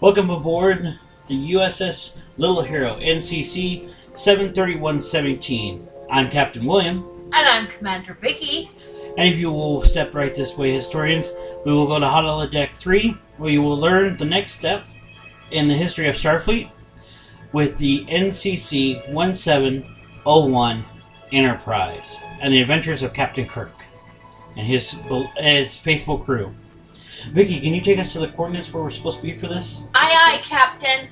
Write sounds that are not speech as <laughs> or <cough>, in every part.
Welcome aboard the USS Little Hero, NCC 73117. I'm Captain William, And I'm Commander Vicky. and if you will step right this way, historians, we will go to Holodeck 3, where you will learn the next step in the history of Starfleet with the NCC 1701 Enterprise and the adventures of Captain Kirk and his, his faithful crew. Vicky, can you take us to the coordinates where we're supposed to be for this? Aye, aye, Captain.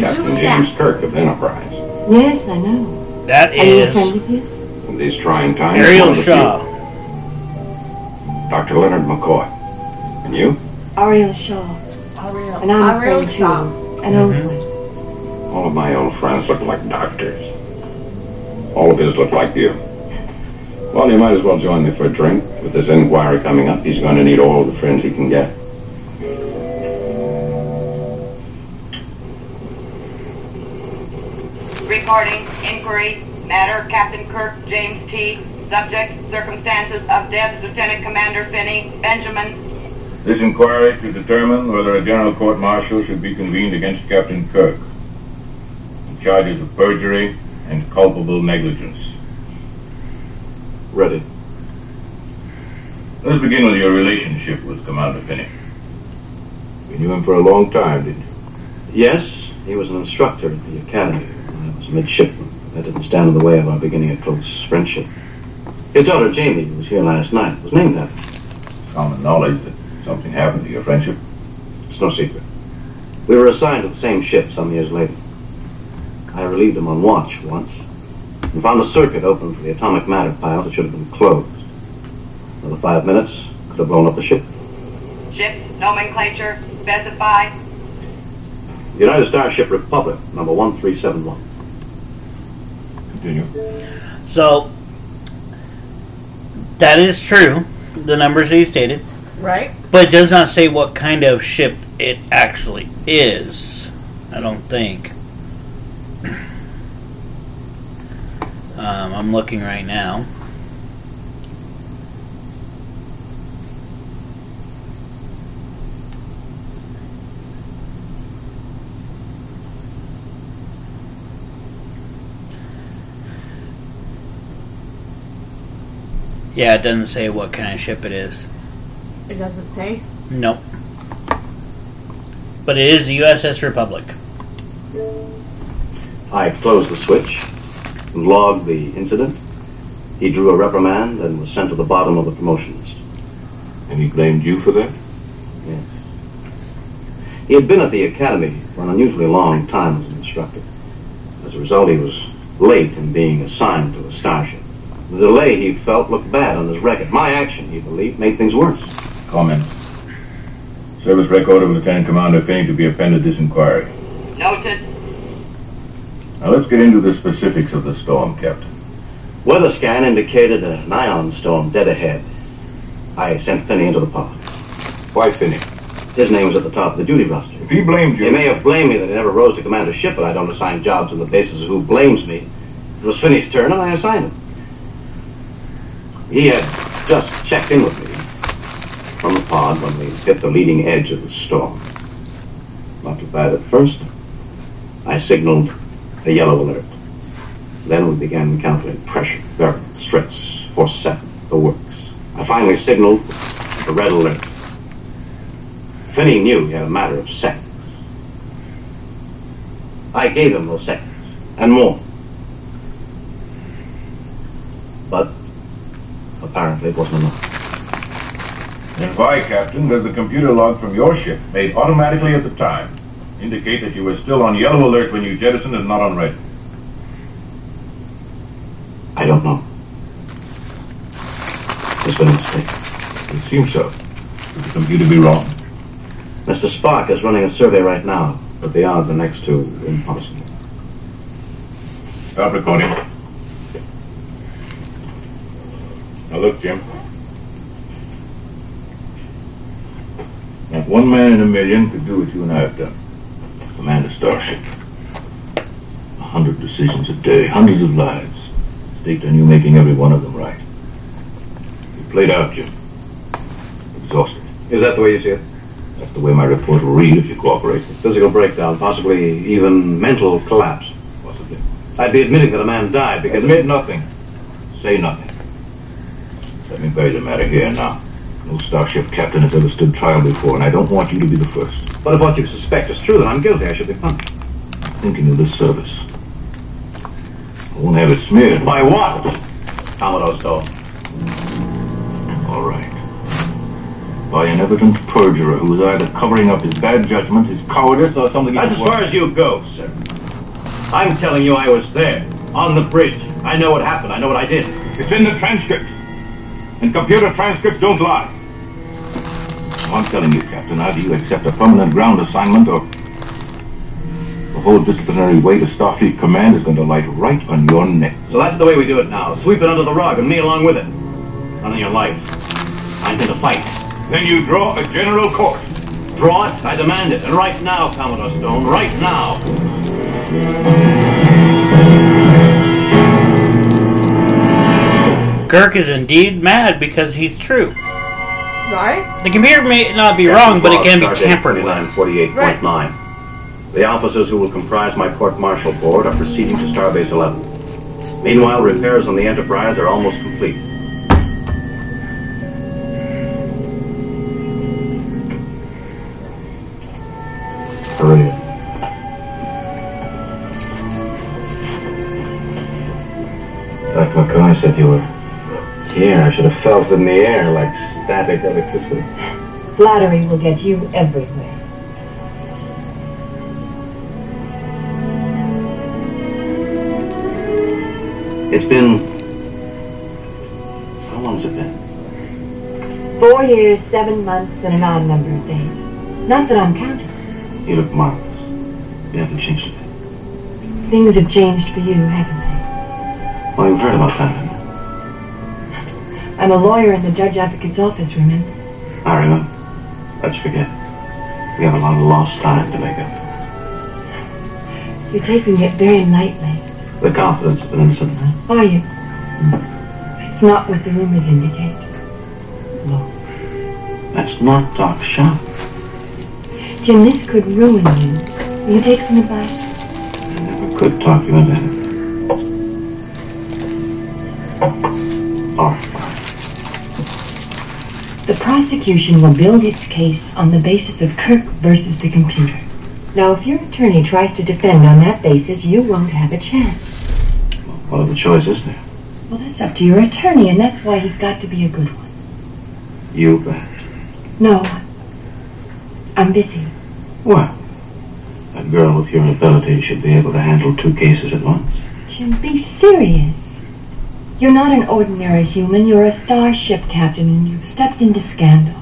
Captain was James that? Kirk of Enterprise. Yes, I know. That Are you a is friend of his? In these trying times, Areel one of the Shaw. Dr. Leonard McCoy. And you? Areel Shaw. Areel. And I'm a Areel friend Shaw. too. An old one. All of my old friends look like doctors. All of his look like you. Well, you might as well join me for a drink. With this inquiry coming up, he's going to need all the friends he can get. Recording, inquiry, matter, Captain Kirk, James T. Subject, circumstances of death, Lieutenant Commander Finney, Benjamin. This inquiry to determine whether a general court martial should be convened against Captain Kirk on charges of perjury and culpable negligence. Ready. Let's begin with your relationship with Commander Finney. You knew him for a long time, didn't you? Yes, he was an instructor at the academy. I was a midshipman. That didn't stand in the way of our beginning a close friendship. His daughter Jamie, who was here last night, was named after him. Common knowledge that something happened to your friendship. It's no secret. We were assigned to the same ship some years later. I relieved him on watch once and found a circuit open for the atomic matter piles that should have been closed. Another five minutes could have blown up the ship. Ship, nomenclature, specify. United Starship Republic, number 1371. Continue. So that is true, the numbers that he stated, Right? but it does not say what kind of ship it actually is. I don't think. <clears throat> Um, I'm looking right now. Yeah, it doesn't say what kind of ship it is. It doesn't say. Nope. But it is the USS Republic. I closed the switch, logged the incident. He drew a reprimand and was sent to the bottom of the promotion list. And he blamed you for that? Yes. He had been at the academy for an unusually long time as an instructor. As a result, he was late in being assigned to a starship. The delay he felt looked bad on his record. My action, he believed, made things worse. Comment. Service record of Lieutenant Commander Finney to be appended this inquiry. Noted. Now let's get into the specifics of the storm, Captain. Weather scan indicated an ion storm dead ahead. I sent Finney into the pod. Why Finney? His name was at the top of the duty roster. If he blamed you, They may have blamed me that he never rose to command a ship, but I don't assign jobs on the basis of who blames me. It was Finney's turn, and I assigned him. He had just checked in with me from the pod when we hit the leading edge of the storm. Not too bad at first. I signaled a yellow alert. Then we began encountering pressure, variance, stress, force seven, the works. I finally signaled the red alert. Finney knew he had a matter of seconds. I gave him those seconds, and more. But apparently it wasn't enough. then why, Captain, does the computer log from your ship, made automatically at the time, indicate that you were still on yellow alert when you jettisoned and not on red? I don't know. It's been a mistake. It seems so. Could the computer be wrong? Mr. Spock is running a survey right now, but the odds are next to impossible. Stop recording. Now look, Jim. Not one man in a million could do what you and I have done. Command a starship. A hundred decisions a day, hundreds of lives. Staked on you making every one of them right. You played out, Jim. Exhausted. Is that the way you see it? That's the way my report will read if you cooperate. Physical breakdown, possibly even mental collapse. Possibly. I'd be admitting that a man died because Admit nothing. Say nothing. Let me bury the matter here now. No starship captain has ever stood trial before, and I don't want you to be the first. But if what you suspect is true, then I'm guilty. I should be punished. Thinking of this service. I won't have it smeared. By what? Commodore Stone. All right. By an evident perjurer who is either covering up his bad judgment, his cowardice, or something That's as far as you go, sir. I'm telling you I was there, on the bridge. I know what happened. I know what I did. It's in the transcript. And computer transcripts don't lie. I'm telling you, Captain, either you accept a permanent ground assignment or the whole disciplinary weight of Starfleet Command is going to light right on your neck. So that's the way we do it now. Sweep it under the rug, and me along with it. None of your life. I intend to fight. Then you draw a general court. Draw it. I demand it. And right now, Commodore Stone. Right now. Kirk is indeed mad because he's true. Right? The computer may not be wrong, but it can be tampered with. 48.9. The officers who will comprise my court-martial board are proceeding to Starbase 11. Meanwhile, repairs on the Enterprise are almost complete. Hurry. Dr. McCoy said you were here. I should have felt it in the air like static electricity. Flattery will get you everywhere. It's been. How long has it been? Four years, seven months, and an odd number of days. Not that I'm counting. You look marvelous. You haven't changed a bit. Things have changed for you, haven't they? Well, you've heard about that, haven't you? I'm a lawyer in the judge advocate's office, remember? I remember. Let's forget. We have a lot of lost time to make up. You're taking it very lightly. The confidence of an innocent man. Are you? Hmm. It's not what the rumors indicate. Let's not talk shop. Jim, this could ruin you. Will you take some advice? I never could talk you into it. All right. The prosecution will build its case on the basis of Kirk versus the computer. Now, if your attorney tries to defend on that basis, you won't have a chance. What other choice is there? Well, that's up to your attorney, and that's why he's got to be a good one. You, perhaps. No, I'm busy. Well, a girl with your ability should be able to handle two cases at once. Jim, be serious. You're not an ordinary human. You're a starship captain, and you've stepped into scandal.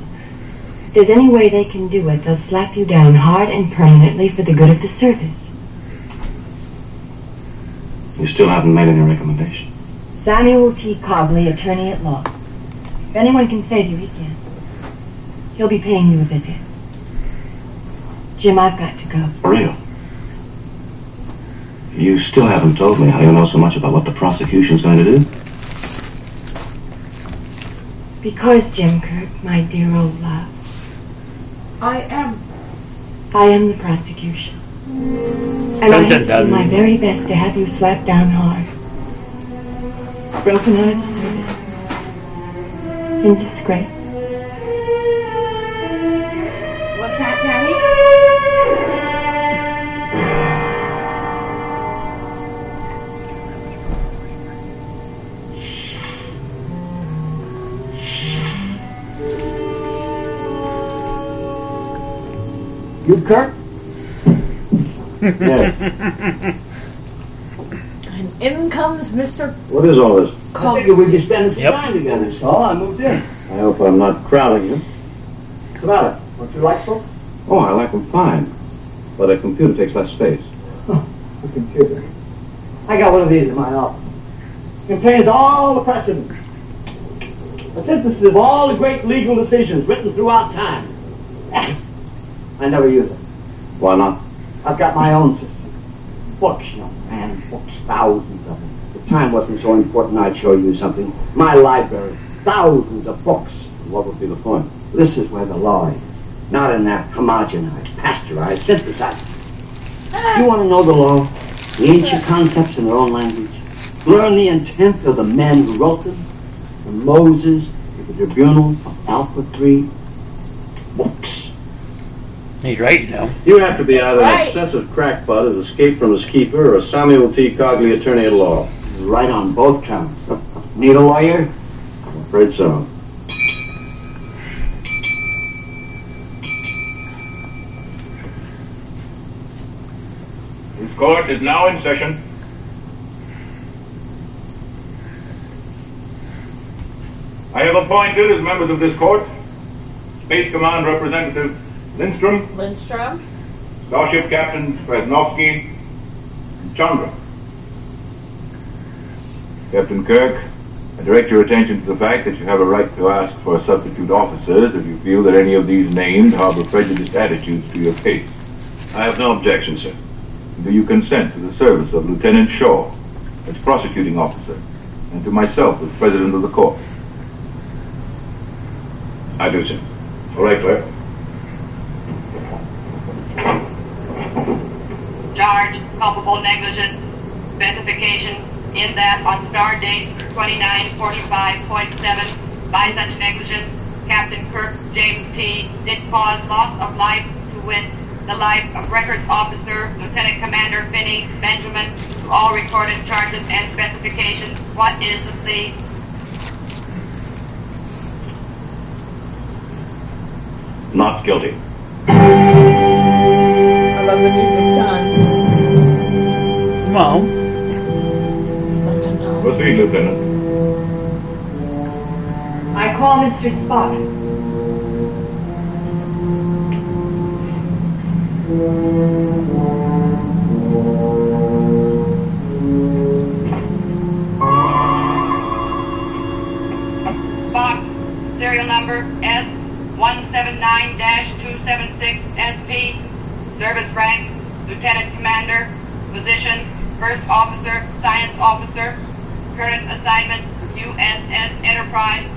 If there's any way they can do it, they'll slap you down hard and permanently for the good of the service. You still haven't made any recommendation. Samuel T. Cogley, attorney at law. If anyone can save you, he can. He'll be paying you a visit. Jim, I've got to go. For real. You still haven't told me how you know so much about what the prosecution's going to do. Because, Jim Kirk, my dear old love, I am. I am the prosecution. And I Dun, have dun, do dun. my very best to have you slapped down hard. Broken out of the service. In disgrace. What's that, Daddy? You, Kirk? yeah. <laughs> And in comes Mr. What is all this? I figured we'd be spending some Yep. time together, so I moved in. I hope I'm not crowding you. What's about it? Don't you like folks? Oh, I like them fine. But a computer takes less space. A computer. I got one of these in my office. Contains all the precedents. A synthesis of all the great legal decisions written throughout time. <laughs> I never use it. Why not? I've got my own system. Books, young man, books, thousands of them. If time wasn't so important, I'd show you something. My library, thousands of books. What would be the point? This is where the law is. Not in that homogenized, pasteurized, synthesized. Ah. You want to know the law? The ancient concepts in their own language? Learn the intent of the men who wrote them? From Moses to the tribunal of Alpha 3? Books. He's right, you know. You have to be either an Right. excessive crackpot who's escaped from his keeper or a Samuel T. Cogley attorney at law. Right on both counts. Need a lawyer? I'm afraid so. This court is now in session. I have appointed as members of this court Space Command Representative Lindstrom, Lindstrom. Starship Captains Krasnovsky and Chandra. Captain Kirk, I direct your attention to the fact that you have a right to ask for substitute officers if you feel that any of these named harbor prejudiced attitudes to your case. I have no objection, sir. Do you consent to the service of Lieutenant Shaw as prosecuting officer and to myself as president of the court? I do, sir. All right, Claire. Charge, culpable negligence, specification in that on star date 2945.7, by such negligence, Captain Kirk James T. did cause loss of life to wit, the life of records officer Lieutenant Commander Finney Benjamin, to all recorded charges and specifications. What is the plea? Not guilty. I love the music done. Well, But to. Proceed, Lieutenant. I call Mr. Spock. Box, serial number S179-276SP, service rank, Lieutenant Commander, position, First Officer, Science Officer, current assignment, USS Enterprise,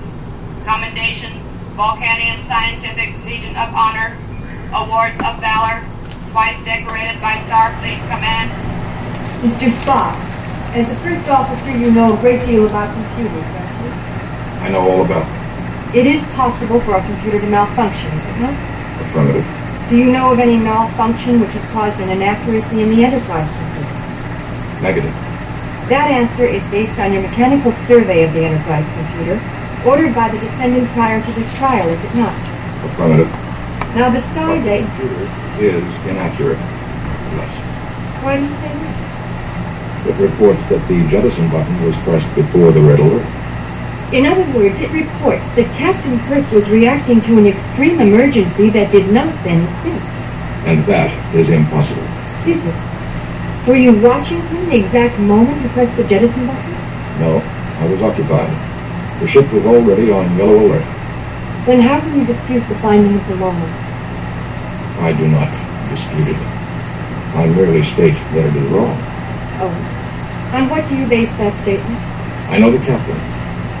commendation, Vulcanian Scientific Legion of Honor, awards of valor, twice decorated by Starfleet Command, Mr. Spock, as the first officer, you know a great deal about computers, don't you? I know all about it. It is possible for a computer to malfunction, is it not? Affirmative. Do you know of any malfunction which has caused an inaccuracy in the Enterprise computer? Negative. That answer is based on your mechanical survey of the Enterprise computer, ordered by the defendant prior to this trial, is it not? Affirmative. Now, the Stardate... Computer is inaccurate. Yes. Why do you say that? It reports that the jettison button was pressed before the red alert. In other words, it reports that Captain Kirk was reacting to an extreme emergency that did not then exist. And that is impossible. Is it? Were you watching him the exact moment he pressed the jettison button? No, I was occupied. The ship was already on yellow alert. Then how can you dispute the finding of the law? I do not dispute it. I merely state that it is wrong. Oh. On what do you base that statement? I know the captain.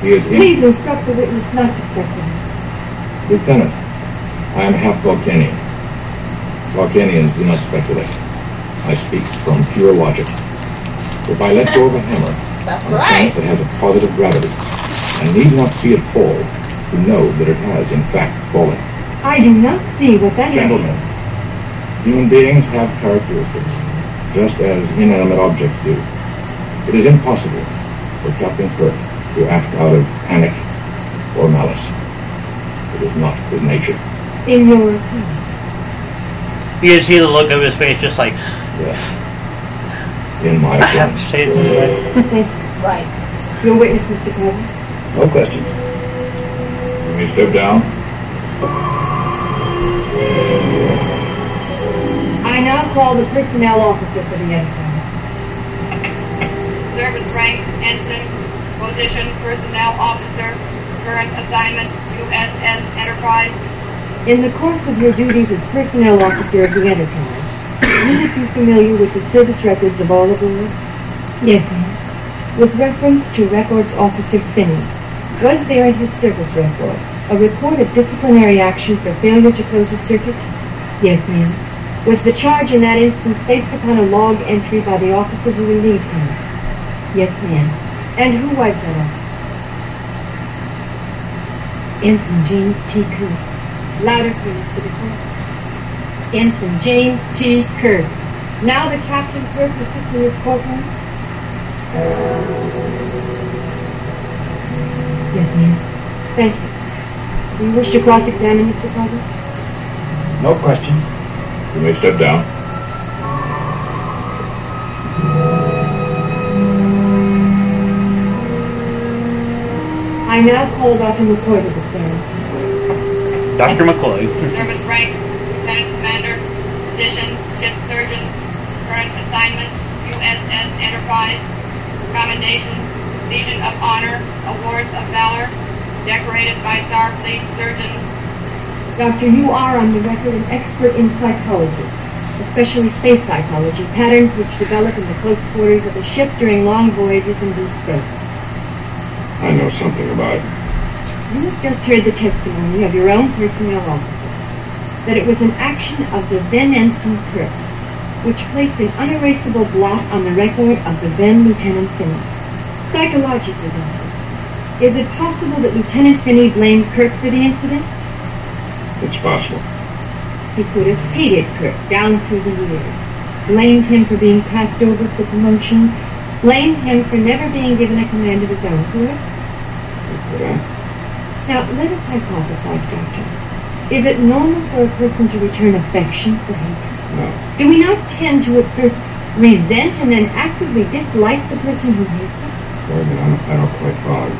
He is in... Please instruct the witness not to speculate. Lieutenant, I am half Vulcanian. Vulcanians do not speculate. I speak from pure logic. If I let go of a hammer <laughs> That's on a right. planet that has a positive gravity, I need not see it fall to know that it has in fact fallen. I do not see what that has. Gentlemen, human beings have characteristics, just as inanimate objects do. It is impossible for Captain Kirk to act out of panic or malice. It is not his nature. In your opinion. You can see the look of his face, just like Yes. In my I have to opinion. say it this way. <laughs> Right. Your witness, Mr. Carter. No questions. You may step down. I now call the personnel officer for the Enterprise. Service rank, ensign, position, personnel officer, current assignment, USS Enterprise, In the course of your duties as personnel officer of the Enterprise, will you familiar with the service records of all aboard? Yes, ma'am. With reference to Records Officer Finney, was there in his service record a report of disciplinary action for failure to close a circuit? Yes, ma'am. Was the charge in that instance based upon a log entry by the officer who relieved him? Yes, ma'am. And who was that officer? Ensign James T. Kirk. Louder, please, for the court. Ensign James T. Kirk. Now the Captain Kirk is sitting in his courtroom? Yes, ma'am. Thank you. Do you wish to cross-examine Mr. Carter? No questions. You may step down. I now call Dr. McCoy to the stand. Dr. McCoy. service rank, lieutenant commander, position, ship surgeon, current assignment, USS Enterprise, commendations, Legion of Honor, awards of valor, decorated by Starfleet surgeons, Doctor, you are on the record an expert in psychology, especially space psychology, patterns which develop in the close quarters of a ship during long voyages in deep space. I know something about it. You have just heard the testimony of your own personnel officer that it was an action of the then Ensign Kirk which placed an unerasable blot on the record of the then Lieutenant Finney. Psychologically, Doctor, is it possible that Lieutenant Finney blamed Kirk for the incident? It's possible. He could have hated Kirk down through the years, blamed him for being passed over for promotion, blamed him for never being given a command of his own, correct? Now, let us hypothesize, Doctor. Is it normal for a person to return affection for hate? No. Do we not tend to at first resent and then actively dislike the person who hates us? Sorry, but I don't, I don't quite follow.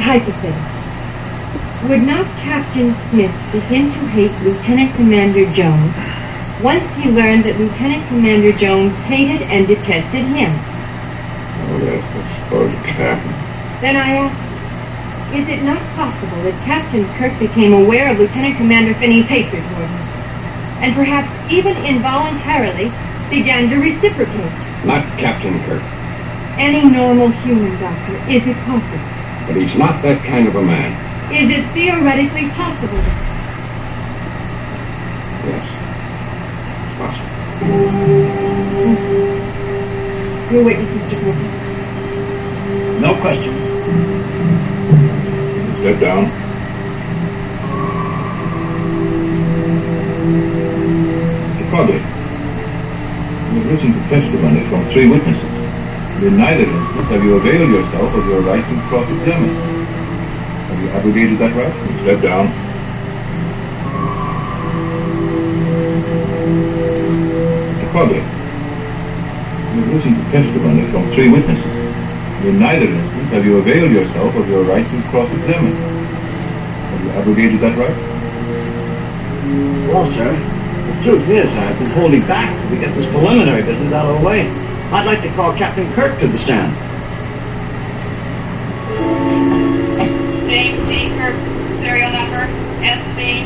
Hypothetically. Would not Captain Smith begin to hate Lieutenant Commander Jones once he learned that Lieutenant Commander Jones hated and detested him? Oh, yes, I suppose it could happen. Then I ask, is it not possible that Captain Kirk became aware of Lieutenant Commander Finney's hatred toward him? And perhaps even involuntarily began to reciprocate? Not Captain Kirk, Any normal human, Doctor, is it possible? but he's not that kind of a man. Is it theoretically possible? Yes. It's possible. Hmm. Your witness, Mr. Griffin. No questions. They're down. The project was written the testimony from three witnesses. In neither instance have you availed yourself of your right to cross-examine. Have you abrogated that right? Step down. The project was written the testimony from three witnesses. In neither instance have you availed yourself of your right to cross-examine. Have you abrogated that right? Well, sir, the truth is I've been holding back till we get this preliminary business out of the way. I'd like to call Captain Kirk to the stand. James T. Kirk, serial number SC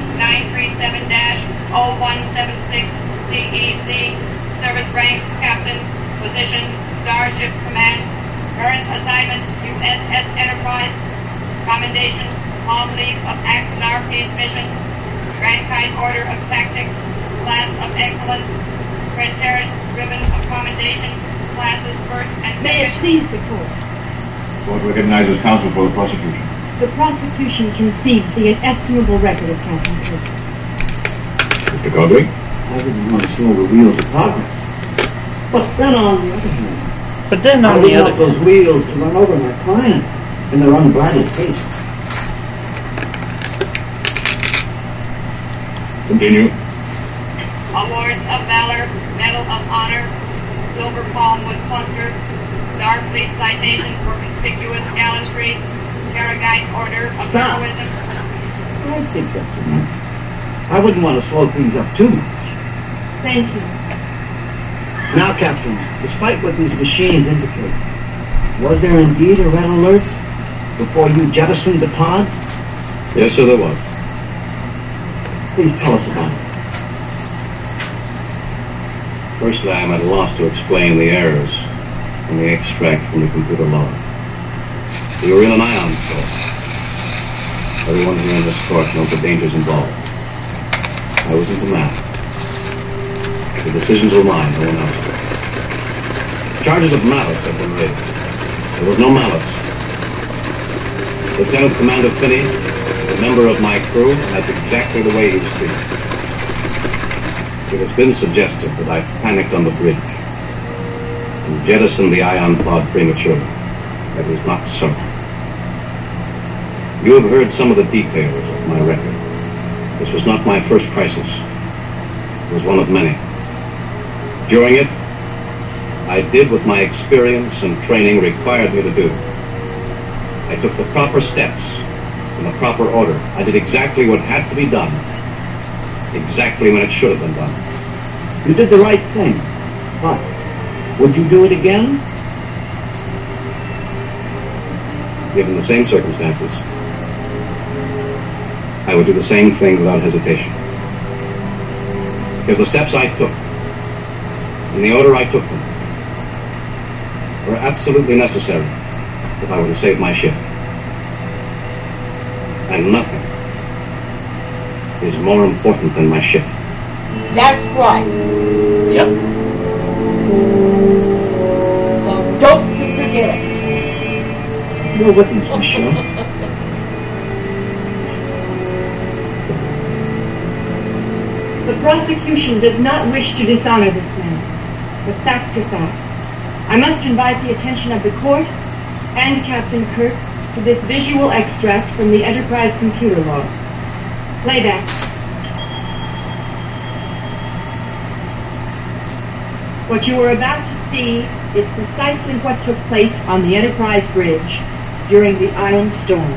937-0176 DEC, service rank captain, position Starship Command, current assignment USS Enterprise, commendation, palm leaf of Axanar Peace Mission, Grankite Order of Tactics, class of excellence, Prantares ribbon of commendation, classes first and May it please the court. Court recognizes counsel for the prosecution. The prosecution concedes the inestimable record of Captain Kirk. Mr. Codring? I wouldn't want to slow the wheels of progress. But then on the other hand, But then I on the wouldn't other want those wheels to run over my client in their unbridled pace. Continue. Awards of Valor, Medal of Honor, Silver Palm with Cluster, Starfleet Citation for Conspicuous Gallantry, Farragut Order of Stop. Heroism. I think that's enough. I wouldn't want to slow things up too much. Thank you. Now, Captain, despite what these machines indicate, was there indeed a red alert before you jettisoned the pod? Yes, sir, there was. Please tell us about it. Firstly, I am at a loss to explain the errors in the extract from the computer log. We were in an ion storm. Everyone here in this court knows the dangers involved. I was in command. The decisions were mine, no one else's. Charges of malice have been made. There was no malice. Lieutenant Commander Finney, a member of my crew, that's exactly the way he speaks. It has been suggested that I panicked on the bridge and jettisoned the ion pod prematurely. That is not so. You have heard some of the details of my record. This was not my first crisis. It was one of many. During it, I did what my experience and training required me to do. I took the proper steps in the proper order. I did exactly what had to be done, exactly when it should have been done. You did the right thing. But would you do it again? Given the same circumstances, I would do the same thing without hesitation. Because the steps I took, in the order I took them, were absolutely necessary if I were to save my ship. And nothing is more important than my ship. That's right. Yep. So don't you forget it. You're a witness, Michelle. The prosecution does not wish to dishonor this man, but facts are facts. I must invite the attention of the court and Captain Kirk to this visual extract from the Enterprise computer log. Playback. What you are about to see is precisely what took place on the Enterprise bridge during the Ion Storm.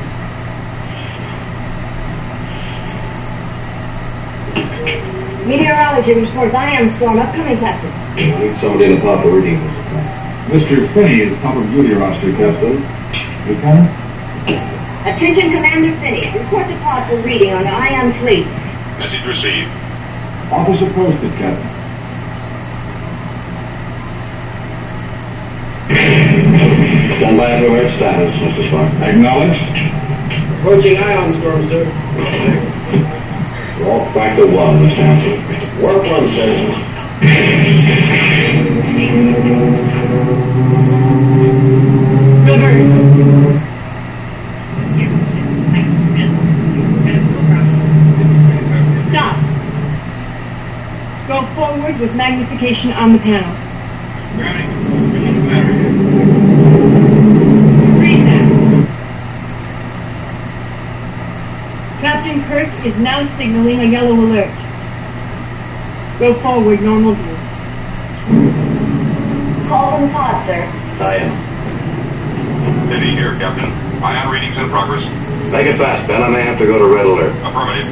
Meteorology reports ion storm upcoming, Captain. I need somebody in the pod for reading this. Mr. Finney is top of duty roster, Captain. Lieutenant? Attention, Commander Finney. Report to pod for reading on the ion fleet. Message received. Officer posted, Captain. Stand by everywhere status, Mr. Spock. Acknowledged. Approaching ion storm, sir. Walk back to one, Mr. Hansen. Work one, sir. With magnification on the panel. Captain Kirk is now signaling a yellow alert. Go forward, normal view. Call from pod, sir. I am. City here, Captain. Ion readings in progress. Make it fast, Ben. I may have to go to red alert. Affirmative.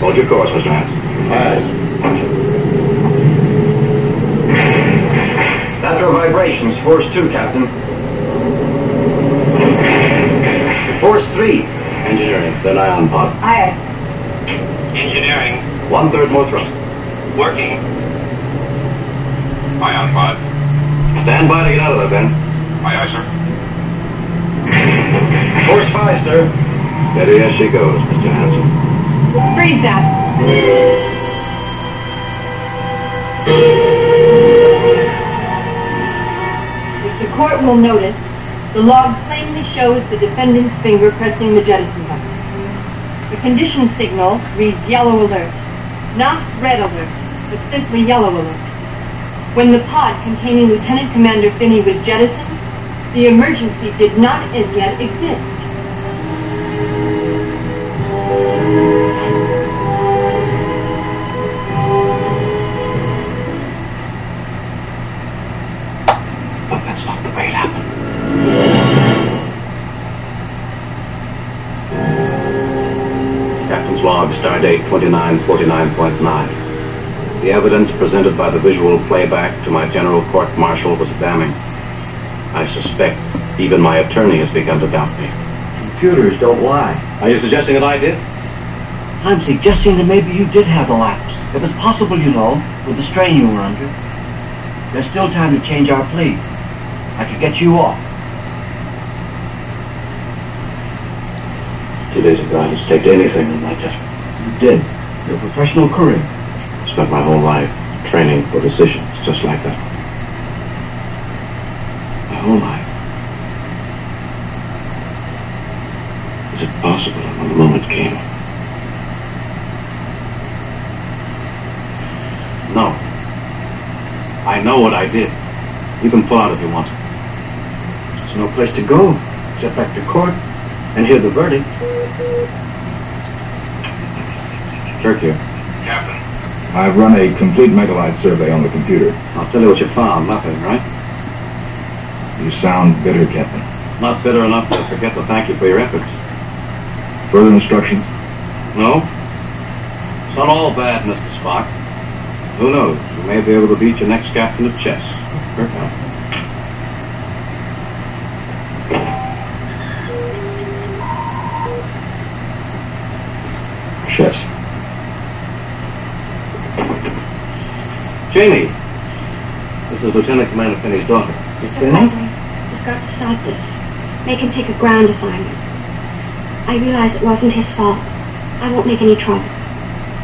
Hold your course, Mr. Hansen. Lateral vibrations, force 2, Captain. Force 3. Engineering, then ion pod. Aye. Engineering. One third more thrust. Working. Ion pod. Stand by to get out of there, Ben. Aye, aye, sir. <laughs> Force 5, sir. Steady as she goes, Mr. Hansen. Freeze that. If the court will notice, the log plainly shows the defendant's finger pressing the jettison button. The condition signal reads yellow alert, not red alert, but simply yellow alert. When the pod containing Lieutenant Commander Finney was jettisoned, the emergency did not as yet exist. 2949.9. The evidence presented by the visual playback to my general court-martial was damning. I suspect even my attorney has begun to doubt me. Computers don't lie. Are you suggesting that I did? I'm suggesting that maybe you did have a lapse. It was possible, you know, with the strain you were under. There's still time to change our plea. I could get you off. Two days ago, I'd staked anything on my judgment. You did. Your professional career. Spent my whole life training for decisions just like that. My whole life. Is it possible when the moment came? No. I know what I did. You can pull out if you want. There's no place to go except back to court and hear the verdict. Kirk here. Captain. I've run a complete megalite survey on the computer. I'll tell you what you found. Nothing, right? You sound bitter, Captain. Not bitter enough to forget to thank you for your efforts. Further instructions? No? It's not all bad, Mr. Spock. Who knows? You may be able to beat your next captain at chess. Kirk out. Chess. Jamie! This is Lieutenant Commander Finney's daughter. Mr. Finney? We've got to stop this. Make him take a ground assignment. I realize it wasn't his fault. I won't make any trouble.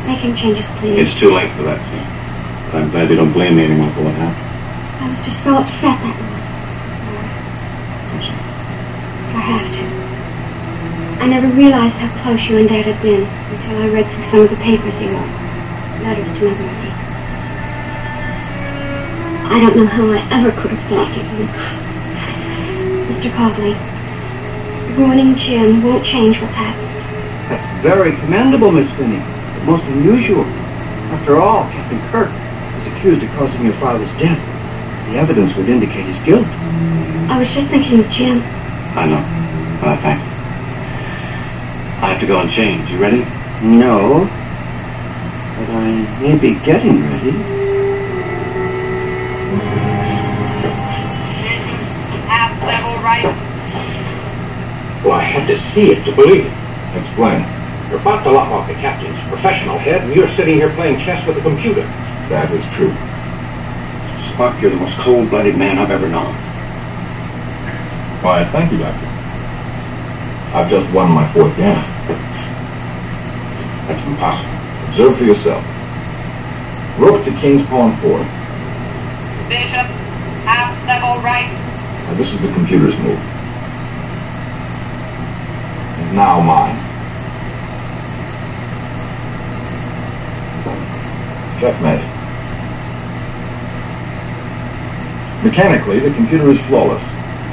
Make him change his plea. It's too late for that, Jim. But I'm glad you don't blame me anymore for what happened. I was just so upset that night. I have to. I never realized how close you and Dad had been until I read through some of the papers he wrote. Letters to Mother, I don't know how I ever could have thought of you. Mr. Cogley, ruining Jim won't change what's happened. That's very commendable, Miss Finney, but most unusual. After all, Captain Kirk is accused of causing your father's death. The evidence would indicate his guilt. I was just thinking of Jim. I know. Uh, thank you. I have to go and change. You ready? No, but I may be getting ready. Well, I had to see it to believe it. Explain. You're about to lop off the captain's professional head, and you're sitting here playing chess with a computer. That is true. Spock, you're the most cold-blooded man I've ever known. Why, thank you, Doctor. I've just won my fourth game. That's impossible. Observe for yourself. Rook to King's Pawn 4. Bishop, half level right. Now, this is the computer's move. Now mine. Checkmate. Mechanically, the computer is flawless.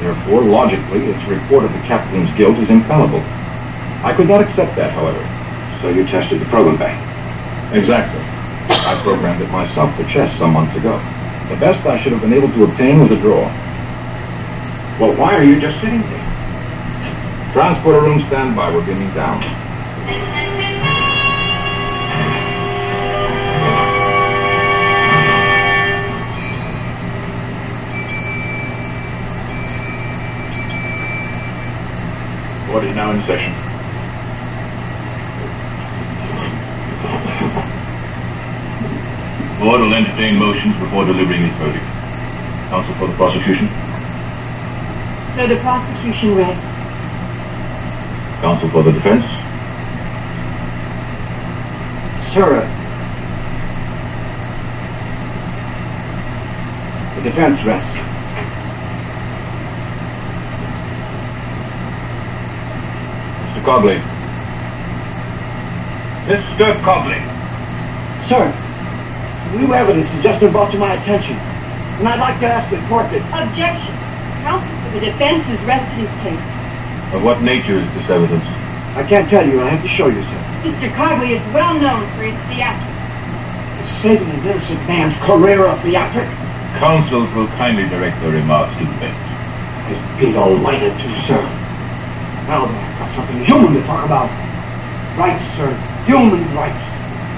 Therefore, logically, its report of the captain's guilt is infallible. I could not accept that, however. So you tested the program bank? Exactly. I programmed it myself for chess some months ago. The best I should have been able to obtain was a draw. Well, why are you just sitting there? Transporter room standby. We're beaming down. Board is now in session. Board will entertain motions before delivering its verdict. Counsel for the prosecution. So the prosecution rests. Counsel for the defense. Sir, the defense rests. Mr. Cogley. Mr. Cogley. Sir, new evidence has just been brought to my attention, and I'd like to ask the court that... Objection. Counsel for the defense has rested his case. Of what nature is this evidence? I can't tell you, I have to show you, sir. Mr. Cogley is well known for his theatrics. It's saving an innocent man's career of theatric. Counsels will kindly direct their remarks to the bench. I'd be delighted to, sir. Now that I've got something human to talk about. Rights, sir. Human rights.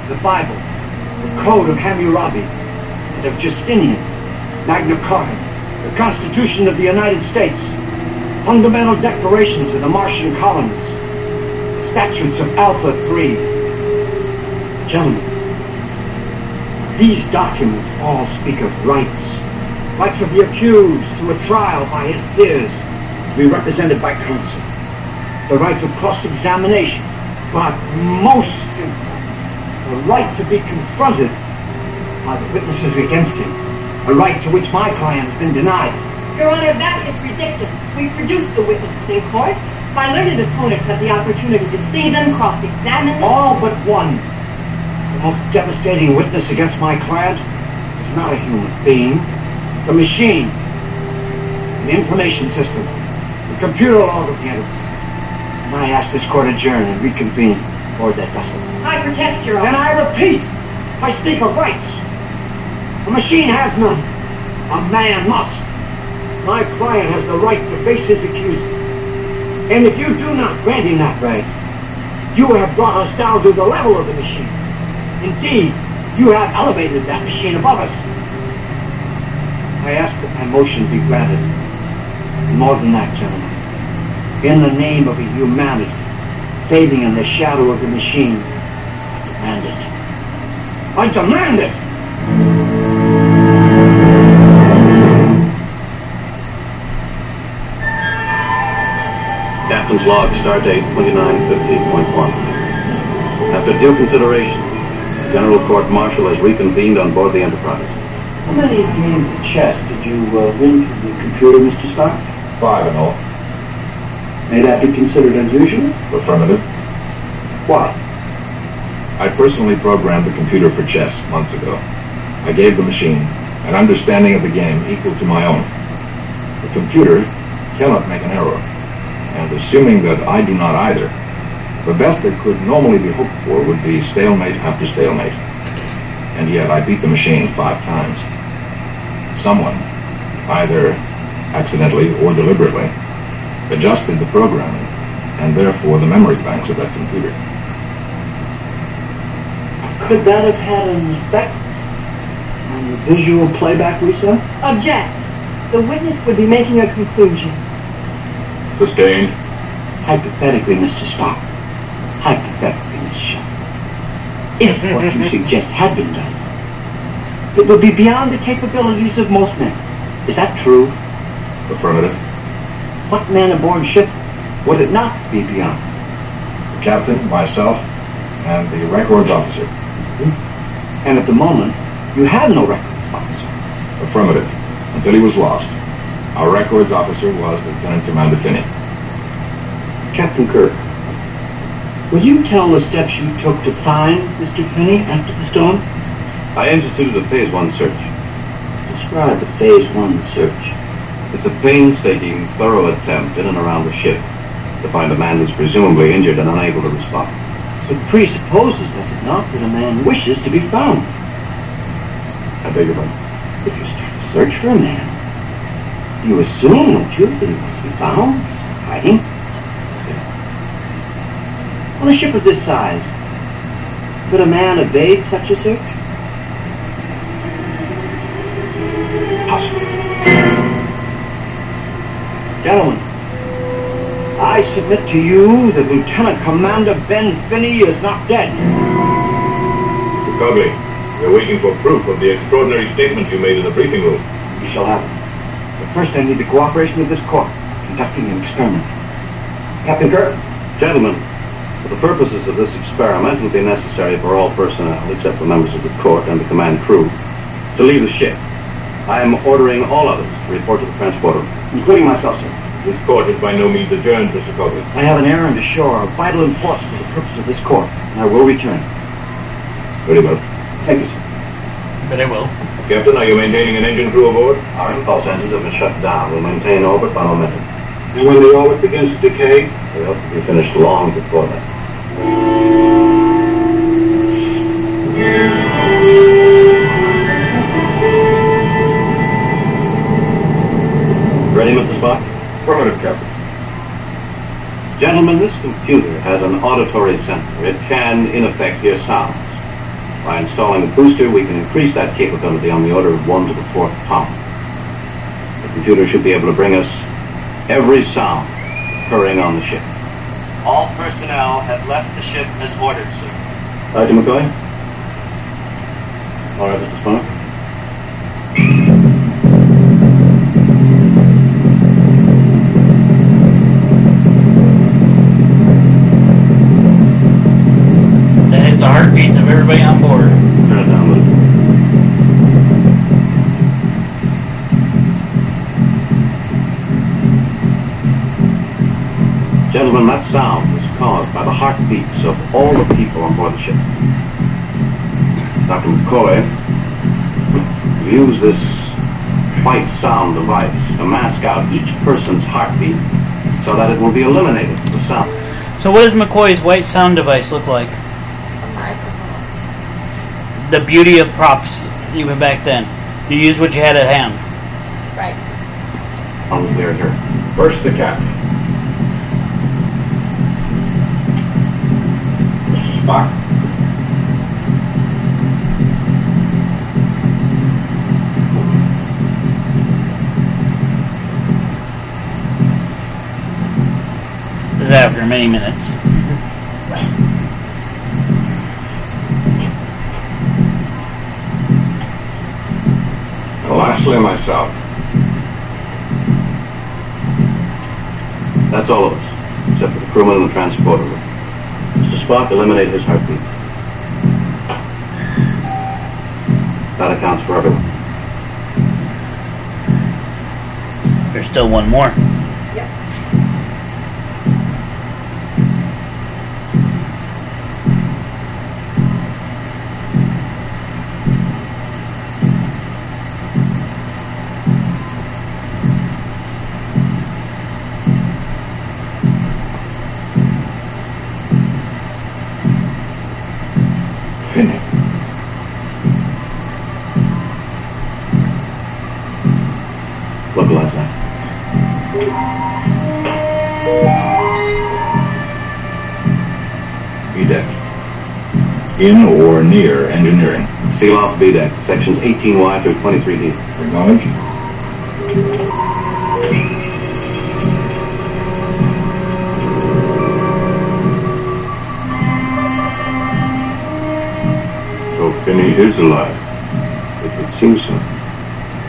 The Bible. The Code of Hammurabi. And of Justinian. Magna Carta. The Constitution of the United States. Fundamental declarations of the Martian colonies. The statutes of Alpha 3. Gentlemen, these documents all speak of rights. Rights of the accused to a trial by his peers, to be represented by counsel. The rights of cross-examination, but most important, the right to be confronted by the witnesses against him. A right to which my client has been denied. Your Honor, that is ridiculous. We produced the witnesses in court. My learned opponents had the opportunity to see them, cross-examine them. All but one. The most devastating witness against my client is not a human being. It's a machine. An information system. The computer log of the entity. And I ask this court adjourn and reconvene aboard that vessel. I protest, Your Honor. And. I repeat, I speak of rights. A machine has none. A man must. My client has the right to face his accuser. And if you do not grant him that right, you have brought us down to the level of the machine. Indeed, you have elevated that machine above us. I ask that my motion be granted. More than that, gentlemen, in the name of a humanity fading in the shadow of the machine, I demand it. I demand it! Captain's log, stardate 2915.1. After due consideration, the General Court Martial has reconvened on board the Enterprise. How many games of chess did you uh, win from the computer, Mr. Spock? Five in all. May that be considered unusual? Affirmative. Why? I personally programmed the computer for chess months ago. I gave the machine an understanding of the game equal to my own. The computer cannot make an error, and assuming that I do not either, the best that could normally be hoped for would be stalemate after stalemate. And yet I beat the machine five times. Someone, either accidentally or deliberately, adjusted the programming, and therefore the memory banks of that computer. Could that have had an effect on the visual playback we saw? Object. The witness would be making a conclusion. Sustained. Hypothetically, Mr. Spock. Hypothetically, Miss Shaw. If what you suggest had been done, it would be beyond the capabilities of most men. Is that true? Affirmative. What man aboard ship would it not be beyond? The captain, myself, and the records officer. Hmm? And at the moment, you have no records officer. Affirmative. Until he was lost. Our records officer was Lieutenant Commander Finney. Captain Kirk, will you tell the steps you took to find Mr. Finney after the storm? I instituted a Phase 1 search. Describe the Phase 1 search. It's a painstaking, thorough attempt in and around the ship to find a man who's presumably injured and unable to respond. It presupposes, does it not, that a man wishes to be found. I beg your pardon. If you start a search for a man, you assume, don't you, that he must be found, hiding? On a ship of this size, could a man evade such a search? Possible. Gentlemen, I submit to you that Lieutenant Commander Ben Finney is not dead. Mr. Cogley, we're waiting for proof of the extraordinary statement you made in the briefing room. You shall have it. But first I need the cooperation of this court, conducting an experiment. Captain Kirk? Gentlemen, for the purposes of this experiment, it will be necessary for all personnel, except for members of the court and the command crew, to leave the ship. I am ordering all others to report to the transporter. Including myself, sir. This court is by no means adjourned, Mr. Cogley. I have an errand ashore of vital importance for the purpose of this court, and I will return. Very well. Thank you, sir. But I will. Captain, are you maintaining an engine crew aboard? Our impulse engines have been shut down. We'll maintain orbit by momentum. And when the orbit begins to decay, We hope to be finished long before that. Ready, Mr. Spock? Affirmative, Captain. Gentlemen, this computer has an auditory sensor. It can, in effect, hear sounds. By installing a booster, we can increase that capability on the order of one to the fourth pound. The computer should be able to bring us every sound occurring on the ship. All personnel have left the ship as ordered, sir. Uh, Dr. McCoy? All right, Mr. Spock. By the heartbeats of all the people on board the ship. Dr. McCoy, use this white sound device to mask out each person's heartbeat so that it will be eliminated, the sound. So what does McCoy's white sound device look like? A microphone. The beauty of props even back then. You use what you had at hand. Right. On the clear here. First, the captain. Mr. Spock. After many minutes. And lastly, myself. That's all of us, except for the crewman and the transporter. Mr. Spock, eliminate his heartbeat. That accounts for everyone. There's still one more. In or near engineering. Seal off B deck, sections 18Y through 23D. Acknowledge. So Finney is alive. It would seem so.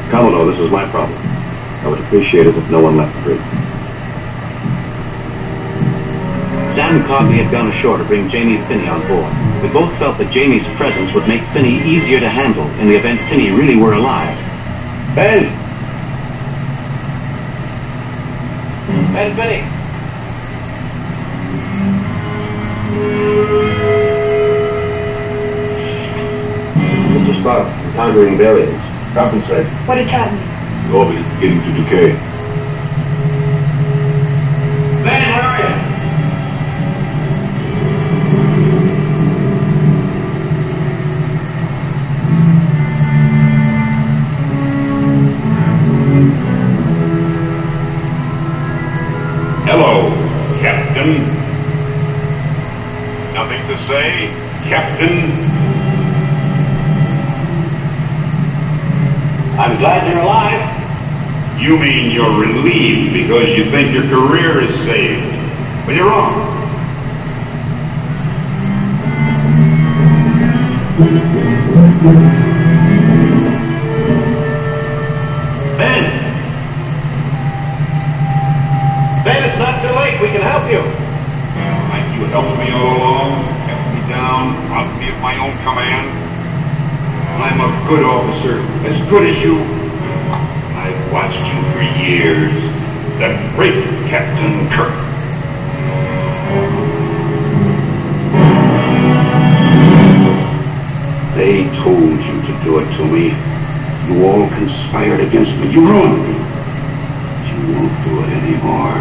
Commodore, this is my problem. I would appreciate it if no one left the bridge. Sam and Cogley had gone ashore to bring Jamie Finney on board. We both felt that Jamie's presence would make Finney easier to handle in the event Finney really were alive. Ben! Ben Finney! Mr. about encountering the aliens? Compensate. What does that mean? The orbit is beginning to decay. You mean you're relieved because you think your career is saved. But you're wrong. Ben! Ben, it's not too late. We can help you. Like you helped me all along, kept me down, robbed me of my own command. I'm a good officer, as good as you. Captain Kirk. They told you to do it to me. You all conspired against me. You ruined me. But you won't do it anymore.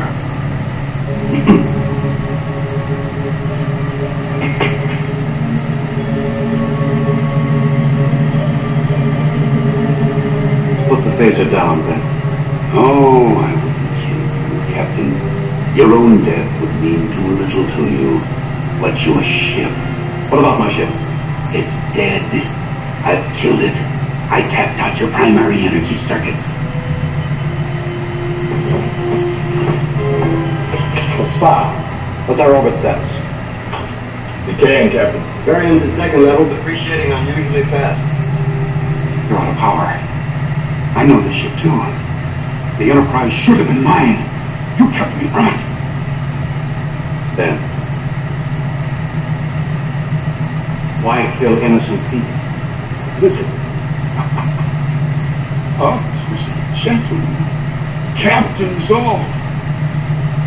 Put the phaser down, Ben. Oh, I wouldn't kill you, Captain. Your own death would mean too little to you. But your ship, What about my ship? it's dead. I've killed it. I tapped out your primary energy circuits. Stop. What's our orbit status? Decaying, Captain. Variance at second level, depreciating unusually fast. You're out of power. I know this ship too. The Enterprise should have been mine. You kept me from it. Ben. Why kill innocent people? Listen. <laughs> Oh, Officers and gentlemen, captains all,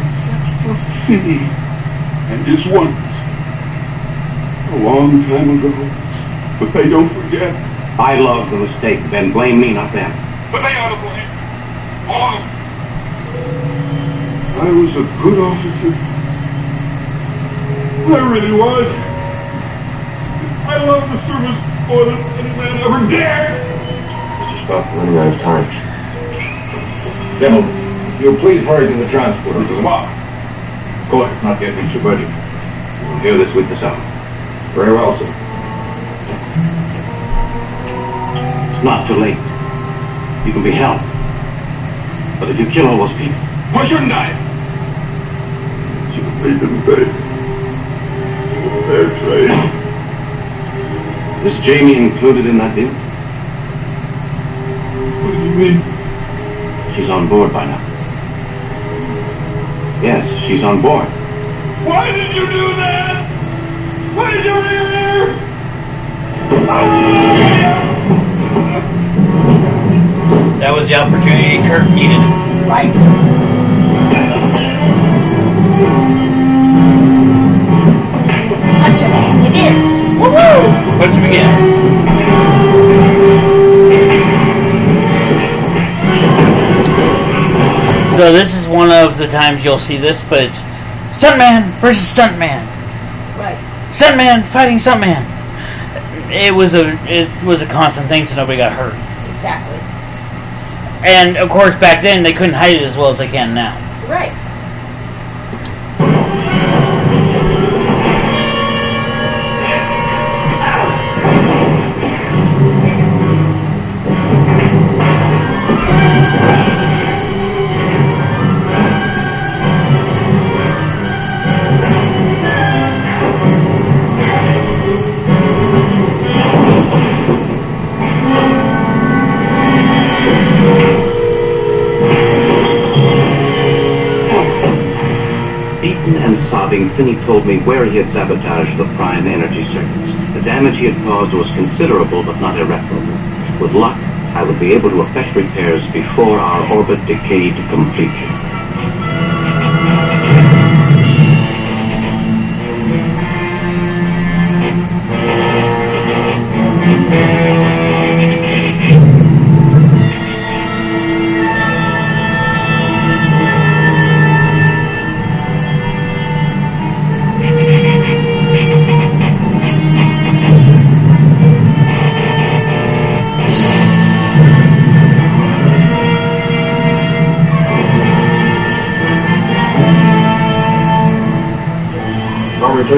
except for Finney and his ones. A long time ago, but they don't forget. I love the mistake, Ben. Blame me, not them. But they ought to blame. All of them. I was a good officer. I really was. I love the service more than any man ever dared. Mr. Spock, we're running out of time. Gentlemen, you'll please hurry to the transporter. Spock. Go ahead. Not yet reached your buddy. We'll hear this weakness out. Very well, sir. It's not too late. You can be helped. But if you kill all those people, Why shouldn't I? Should have made them pay. Fair trade. Is Jamie included in that deal? What do you mean? She's on board by now. Yes, she's on board. Why did you do that? Why did you leave here? That was the opportunity Kirk needed. Right. Did. Woo-woo! Punch him again. So this is one of the times you'll see this, but it's stuntman versus stuntman. Right. Stuntman fighting stuntman. It was a it was a constant thing, so nobody got hurt. Exactly. And of course, back then they couldn't hide it as well as they can now. Right. And sobbing, Finney told me where he had sabotaged the prime energy circuits. The damage he had caused was considerable but not irreparable. With luck, I would be able to effect repairs before our orbit decayed completely.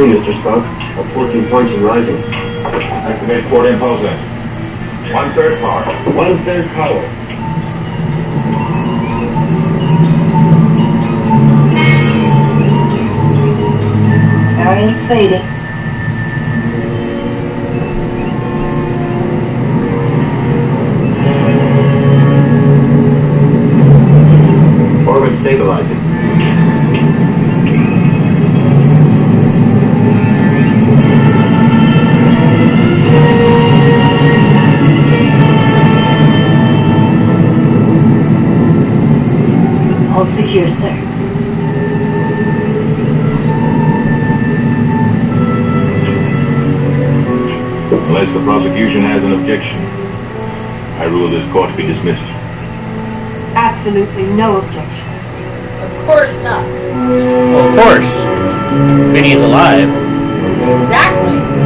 Turning, Mr. Spock. Up 14 points and rising. Activate port impulse engine. One-third power. One-third power. Variance fading. Orbit stabilizing. Secure, sir. Unless the prosecution has an objection, I rule this court to be dismissed. Absolutely no objection. Of course not. Well, of course. Finney's alive. Exactly.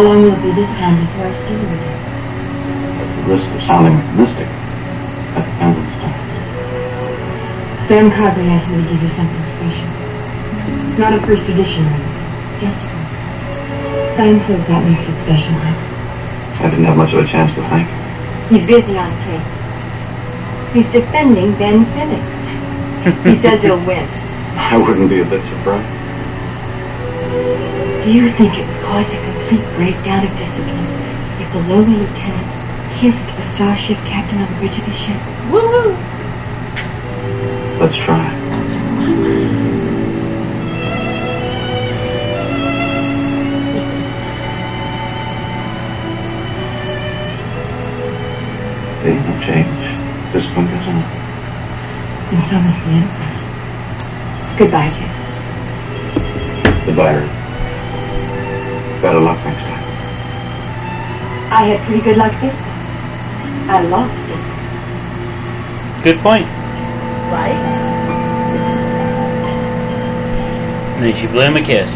How long will it be this time before I see you again? At the risk of sounding optimistic, that depends on the stars. Sam Carberry asked me to give you something special. It's not a first edition. Just one. Sam says that makes it special. I didn't have much of a chance to think. He's busy on case. He's defending Ben Phillips. he says he'll <laughs> win. I wouldn't be a bit surprised. Do you think it was cause a complete breakdown of discipline if the lowly lieutenant kissed a starship captain on the bridge of his ship? Woo woo. Let's try. They don't change. Discipline goes on. And so must the Enterprise. Goodbye, Jim. Goodbye, Earth. Better luck next time. I had pretty good luck this time. I lost it. Good point. Right? And then she blew him a kiss.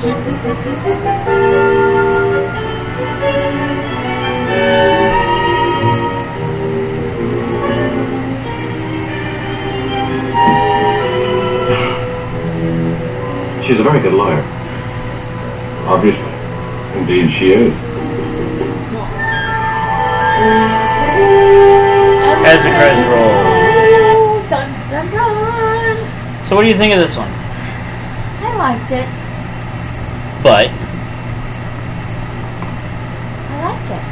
She's a very good lawyer. Obviously. Indeed she is. As the credits roll. Dun dun dun. So, what do you think of this one? I liked it. But, I liked it.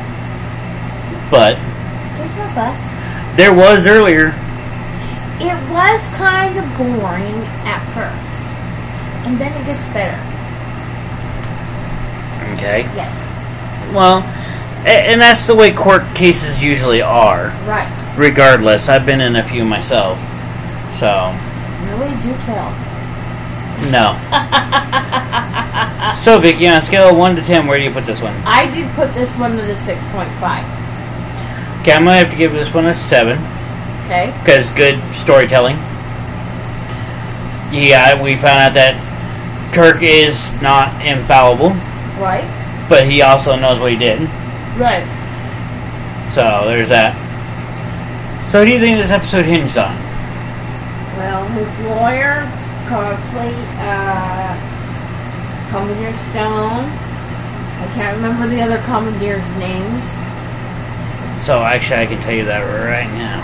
but, There's no bus. there was earlier. It was kind of boring at first. And then it gets better. Okay. Yes. Well, and that's the way court cases usually are. Right. Regardless, I've been in a few myself. So, Really do tell. no. <laughs> so, Vicky, on a scale of 1 to 10, where do you put this one? I did put this one at a 6.5. Okay, I'm going to have to give this one a 7. Okay? Because good storytelling. Yeah, we found out that Kirk is not infallible, Right? but he also knows what he did. Right. So, there's that. So, what do you think this episode hinged on? Well, his lawyer, Cogley, uh, Commander Stone. I can't remember the other commandeer's names. So, actually, I can tell you that right now.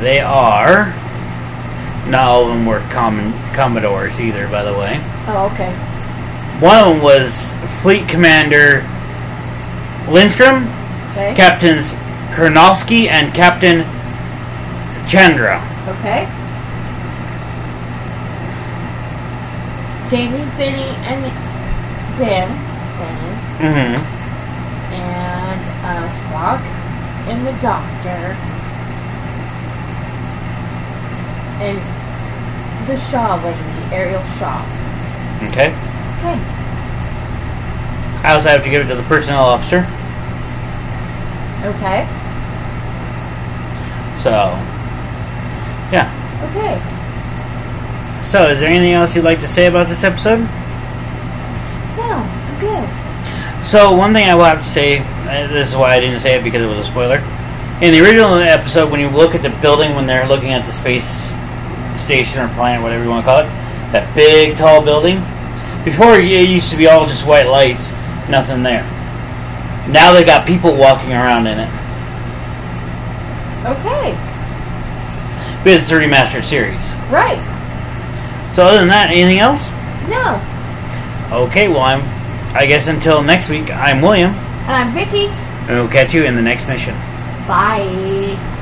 They are. Not all of them were common commodores either, by the way. Oh, okay. One of them was Fleet Commander Lindstrom, Okay. Captains Kernowski, and Captain Chandra. Okay. Jamie, Finney, and Ben. Ben. Mm-hmm. And uh, Spock and the Doctor. And the Shaw lady, Areel Shaw. Okay. Okay. I also have to give it to the personnel officer. Okay. So, yeah. Okay. So, is there anything else you'd like to say about this episode? No, I'm good. So one thing I will have to say, uh, this is why I didn't say it because it was a spoiler. In the original episode, when you look at the building when they're looking at the space station or planet, whatever you want to call it, that big tall building. Before it used to be all just white lights, nothing there. Now they've got people walking around in it. Okay. But it's a remastered series. Right. So other than that, anything else? No. Okay, well I'm. I guess until next week, I'm William, And I'm Vicky. and we'll catch you in the next mission. Bye.